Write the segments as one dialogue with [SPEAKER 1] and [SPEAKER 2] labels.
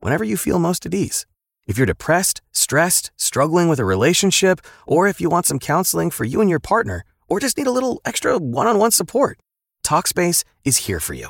[SPEAKER 1] whenever you feel most at ease. If you're depressed, stressed, struggling with a relationship, or if you want some counseling for you and your partner, or just need a little extra one on one support, Talkspace is here for you.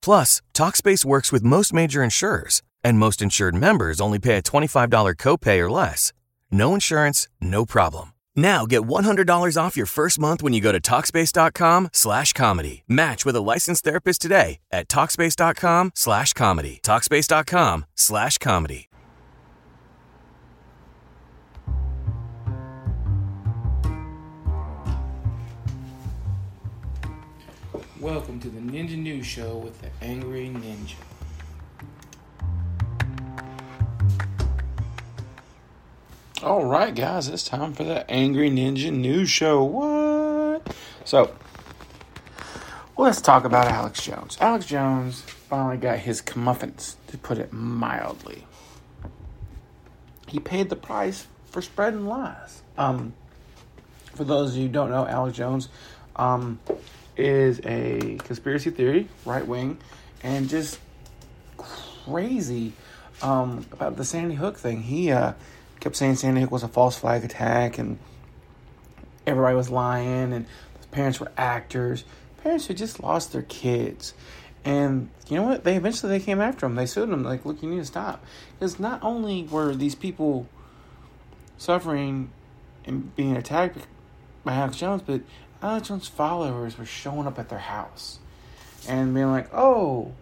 [SPEAKER 1] Plus, Talkspace works with most major insurers, and most insured members only pay a $25 copay or less. No insurance, no problem. Now get $100 off your first month when you go to Talkspace.com slash comedy. Match with a licensed therapist today at Talkspace.com slash comedy. Talkspace.com slash comedy.
[SPEAKER 2] Welcome to the Ninja News Show with the Angry Ninja. Right, guys, it's time for the Angry Ninja News Show. What? So, let's talk about Alex Jones. Alex Jones finally got his comeuppance, to put it mildly. He paid the price for spreading lies. Um, for those of you who don't know, Alex Jones um, is a conspiracy theory, right wing, and just crazy um, about the Sandy Hook thing. He uh, kept saying Sandy Hook was a false flag attack and everybody was lying and the parents were actors. Parents who just lost their kids. And you know what? They eventually they came after him. They sued him. Like, look, you need to stop. Because not only were these people suffering and being attacked by Alex Jones, but Alex Jones' followers were showing up at their house and being like, "Oh,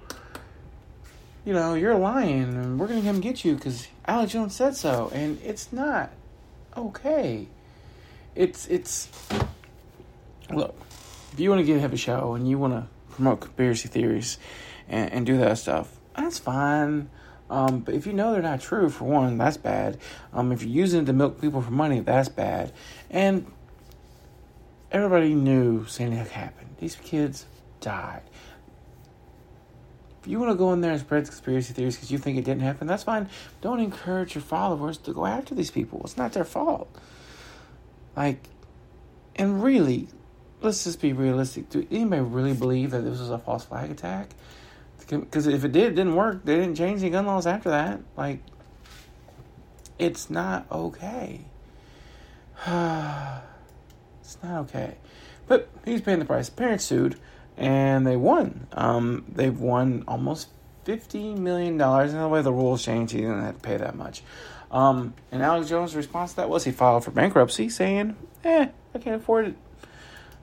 [SPEAKER 2] you know, you're lying, and we're gonna come get you because Alex Jones said so." And it's not okay. It's it's look. If you want to get have a show and you want to promote conspiracy theories and, and do that stuff, that's fine. Um, but if you know they're not true, for one, that's bad. Um, if you're using it to milk people for money, that's bad. And everybody knew Sandy Hook happened. These kids died. If you want to go in there and spread conspiracy theories because you think it didn't happen, that's fine. Don't encourage your followers to go after these people. It's not their fault. Like, and really, let's just be realistic. Do anybody really believe that this was a false flag attack? Because if it did, it didn't work. They didn't change the gun laws after that. Like, it's not okay. it's not okay. But he's paying the price. Parents sued, and they won. Um, they've won almost fifty million dollars. And the way the rules changed, he didn't have to pay that much. Um, and Alex Jones' response to that was he filed for bankruptcy, saying, "Eh, I can't afford it,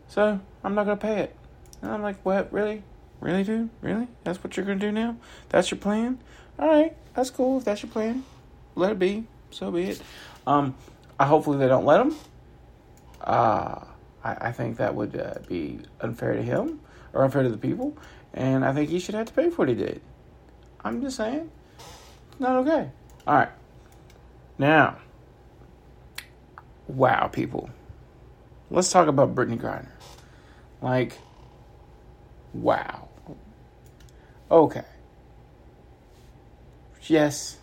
[SPEAKER 2] so I'm not gonna pay it." And I'm like, "What? Really? Really, dude? Really? That's what you're gonna do now? That's your plan? All right, that's cool. If that's your plan, let it be. So be it." Um, I hopefully they don't let him. Uh, I, I think that would uh, be unfair to him or unfair to the people, and I think he should have to pay for what he did. I'm just saying, it's not okay. All right, now, wow, people, let's talk about Brittney Griner. Like, wow. Okay. Yes.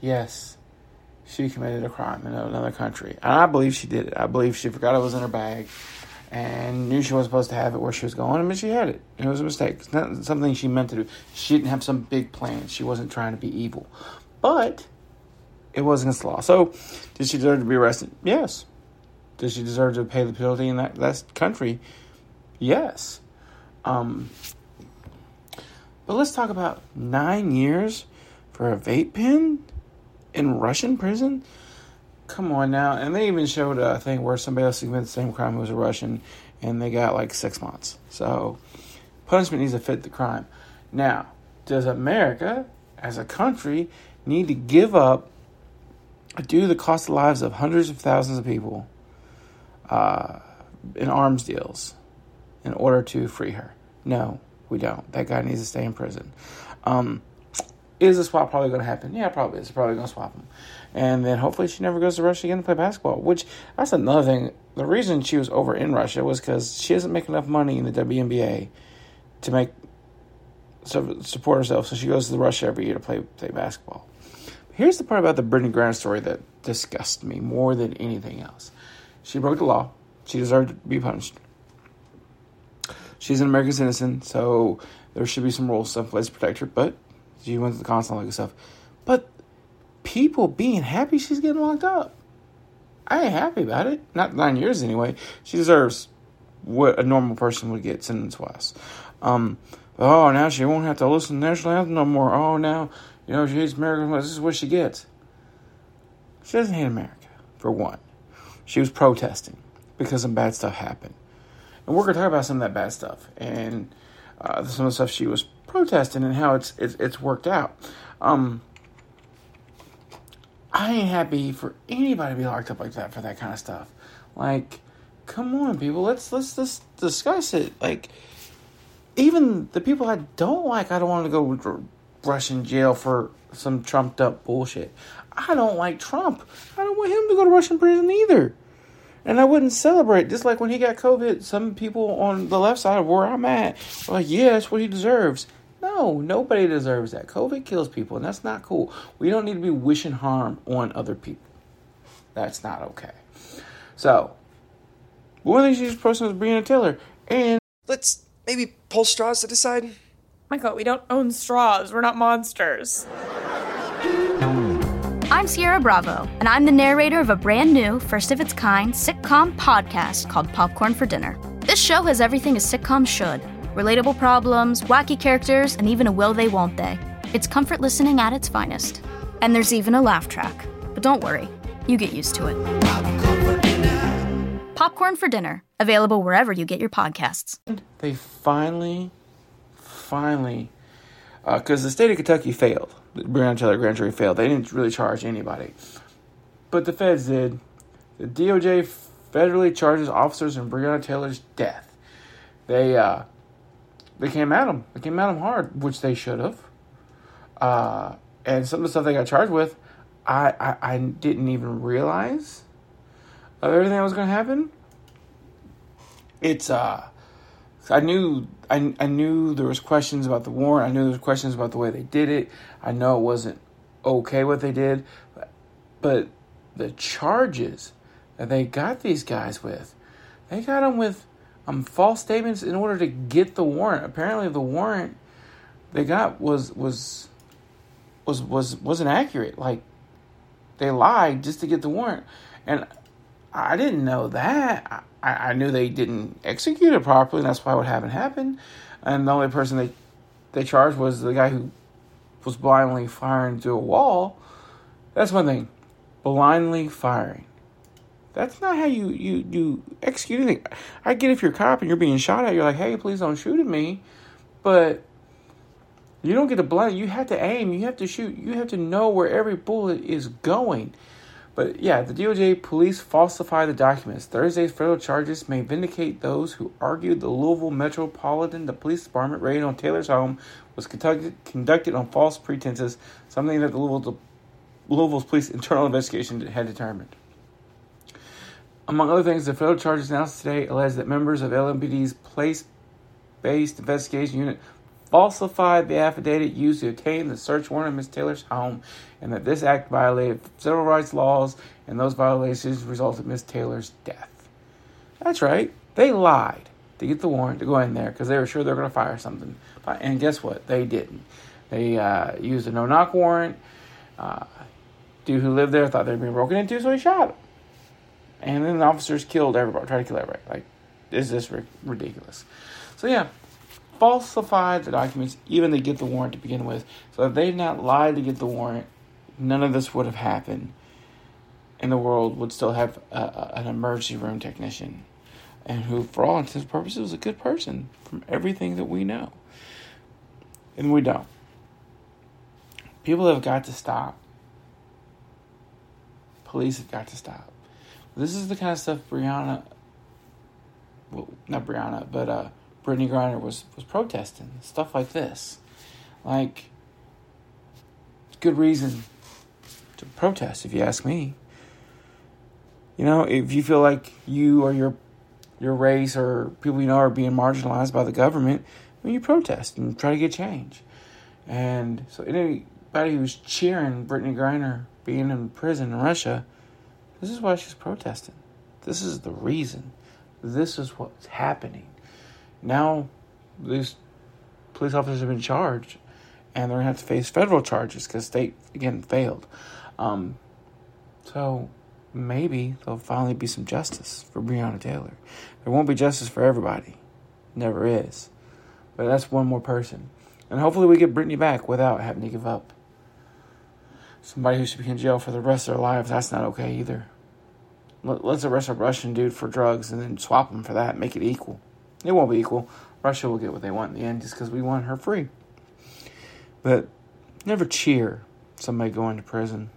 [SPEAKER 2] Yes she committed a crime in another country. And I believe she did it. I believe she forgot it was in her bag and knew she wasn't supposed to have it where she was going, but she had it. It was a mistake. It's not something she meant to do. She didn't have some big plan. She wasn't trying to be evil. But it was against the law. So, did she deserve to be arrested? Yes. Does she deserve to pay the penalty in that, that country? Yes. Um, but let's talk about nine years for a vape pen in Russian prison? Come on now. And they even showed a thing where somebody else committed the same crime who was a Russian and they got like six months. So punishment needs to fit the crime. Now, does America as a country need to give up due to the cost of lives of hundreds of thousands of people uh, in arms deals in order to free her? No, we don't. That guy needs to stay in prison. Um, Is the swap probably going to happen? Yeah, probably. It's probably going to swap him. And then hopefully she never goes to Russia again to play basketball, which that's another thing. The reason she was over in Russia was because she doesn't make enough money in the WNBA to make support herself. So she goes to Russia every year to play play basketball. Here's the part about the Brittney Griner story that disgusts me more than anything else. She broke the law. She deserved to be punished. She's an American citizen, so there should be some rules in place to protect her. But she went to the consulate and stuff. But people being happy she's getting locked up. I ain't happy about it. Not nine years anyway. She deserves what a normal person would get sentence wise. Um, oh, now she won't have to listen to national anthem no more. Oh, now, you know, she hates America. This is what she gets. She doesn't hate America, for one. She was protesting because some bad stuff happened. And we're going to talk about some of that bad stuff and uh, some of the stuff she was protesting and how it's it's, it's worked out. Um, I ain't happy for anybody to be locked up like that for that kind of stuff. Like, come on, people, let's let's let's discuss it. Like, even the people I don't like, I don't want to go to Russian jail for some trumped up bullshit. I don't like Trump. I don't want him to go to Russian prison either. And I wouldn't celebrate. Just like when he got COVID, some people on the left side of where I'm at were like, yeah, that's what he deserves. No, nobody deserves that. COVID kills people, and that's not cool. We don't need to be wishing harm on other people. That's not okay. So, one of these person was Breonna Taylor, and
[SPEAKER 3] let's maybe pull straws to decide.
[SPEAKER 4] Michael, we don't own straws. We're not monsters.
[SPEAKER 5] I'm Sierra Bravo, and I'm the narrator of a brand new, first of its kind sitcom podcast called Popcorn for Dinner. This show has everything a sitcom should relatable problems, wacky characters, and even a will they won't they. It's comfort listening at its finest. And there's even a laugh track. But don't worry, you get used to it. Popcorn for Dinner, available wherever you get your podcasts.
[SPEAKER 2] They finally, finally, because uh, the state of Kentucky failed. The Taylor grand jury failed. They didn't really charge anybody. But the feds did. The DOJ federally charges officers in Breonna Taylor's death. They uh, they came at him. They came at him hard, which they should have. Uh, and some of the stuff they got charged with, I, I, I didn't even realize of everything that was going to happen. It's uh, I knew I, I knew there was questions about the warrant. I knew there was questions about the way they did it. I know it wasn't okay what they did, but, the charges that they got these guys with, they got them with um, false statements in order to get the warrant. Apparently, the warrant they got was was was was wasn't accurate. Like they lied just to get the warrant, and I didn't know that. I, I knew they didn't execute it properly, and that's why what happened happened. And the only person they they charged was the guy who was blindly firing through a wall. That's one thing, blindly firing. That's not how you, you, you execute anything. I get if you're a cop and you're being shot at, you're like, hey, please don't shoot at me. But you don't get to blind. You have to aim. You have to shoot. You have to know where every bullet is going. But yeah, the DOJ police falsified the documents. Thursday's federal charges may vindicate those who argued the Louisville Metropolitan the Police Department raid on Taylor's home was conducted, conducted on false pretenses, something that the Louisville, Louisville's police internal investigation had determined. Among other things, the federal charges announced today allege that members of LMPD's place based investigation unit falsified the affidavit used to obtain the search warrant of Ms. Taylor's home, and that this act violated civil rights laws, and those violations resulted in Ms. Taylor's death. That's right, they lied to get the warrant to go in there because they were sure they were going to fire something. And guess what? They didn't. They uh, used a no knock warrant. Uh, dude who lived there thought they'd been broken into, so he shot him and then the officers killed everybody, tried to kill everybody. Like, is this ridiculous? So yeah, falsified the documents, even to get the warrant to begin with. So if they had not lied to get the warrant, none of this would have happened, and the world would still have a, a, an emergency room technician, and who, for all intents and purposes, was a good person from everything that we know, and we don't. People have got to stop. Police have got to stop. This is the kind of stuff Brianna, well, not Brianna, but uh, Brittney Griner was was protesting stuff like this, like good reason to protest, if you ask me. You know, if you feel like you or your your race or people you know are being marginalized by the government, mean, you protest and try to get change. And so anybody who's cheering Brittney Griner being in prison in Russia, this is why she's protesting. This is the reason. This is what's happening. Now, these police officers have been charged, and they're going to have to face federal charges because state, again, failed. Um, so maybe there'll finally be some justice for Breonna Taylor. There won't be justice for everybody. Never is. But that's one more person. And hopefully we get Brittney back without having to give up. Somebody who should be in jail for the rest of their lives, that's not okay either. Let's arrest a Russian dude for drugs and then swap him for that, make it equal. It won't be equal. Russia will get what they want in the end just because we want her free. But never cheer somebody going to prison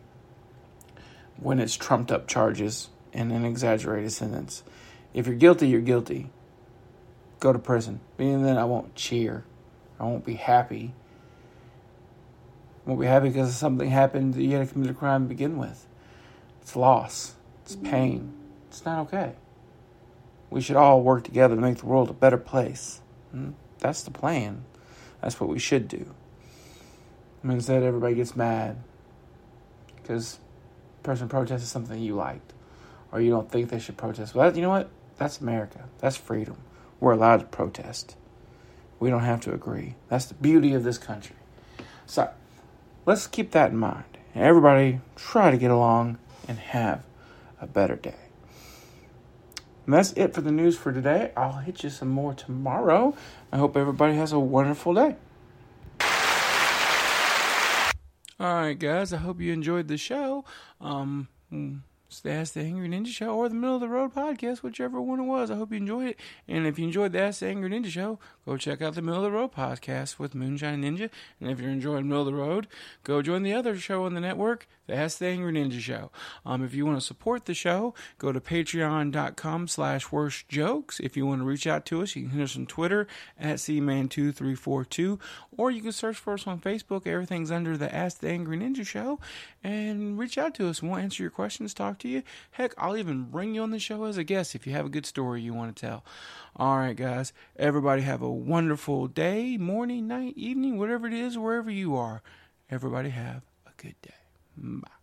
[SPEAKER 2] when it's trumped up charges and an exaggerated sentence. If you're guilty, you're guilty. Go to prison. And then I won't cheer. I won't be happy. I won't be happy because something happened that you had to commit a crime to begin with. It's loss. It's pain. It's not okay. We should all work together to make the world a better place. Hmm? That's the plan. That's what we should do. And instead, everybody gets mad because person protests something you liked, or you don't think they should protest. Well, you know what? That's America. That's freedom. We're allowed to protest. We don't have to agree. That's the beauty of this country. So, let's keep that in mind. Everybody try to get along and have a better day. And that's it for the news for today. I'll hit you some more tomorrow. I hope everybody has a wonderful day. All right, guys. I hope you enjoyed the show. Um, it's the Ask the Angry Ninja Show or the Middle of the Road podcast, whichever one it was. I hope you enjoyed it. And if you enjoyed the Ask the Angry Ninja Show, go check out the Middle of the Road podcast with Moonshine Ninja. And if you're enjoying Middle of the Road, go join the other show on the network, the Ask the Angry Ninja Show. Um, if you want to support the show, go to patreon.com slash worst jokes. If you want to reach out to us, you can hit us on Twitter at cman2342, or you can search for us on Facebook. Everything's under the Ask the Angry Ninja Show. And reach out to us. We'll answer your questions, talk to you. Heck, I'll even bring you on the show as a guest if you have a good story you want to tell. All right, guys. Everybody have a wonderful day, morning, night, evening, whatever it is, wherever you are. Everybody have a good day. Bye.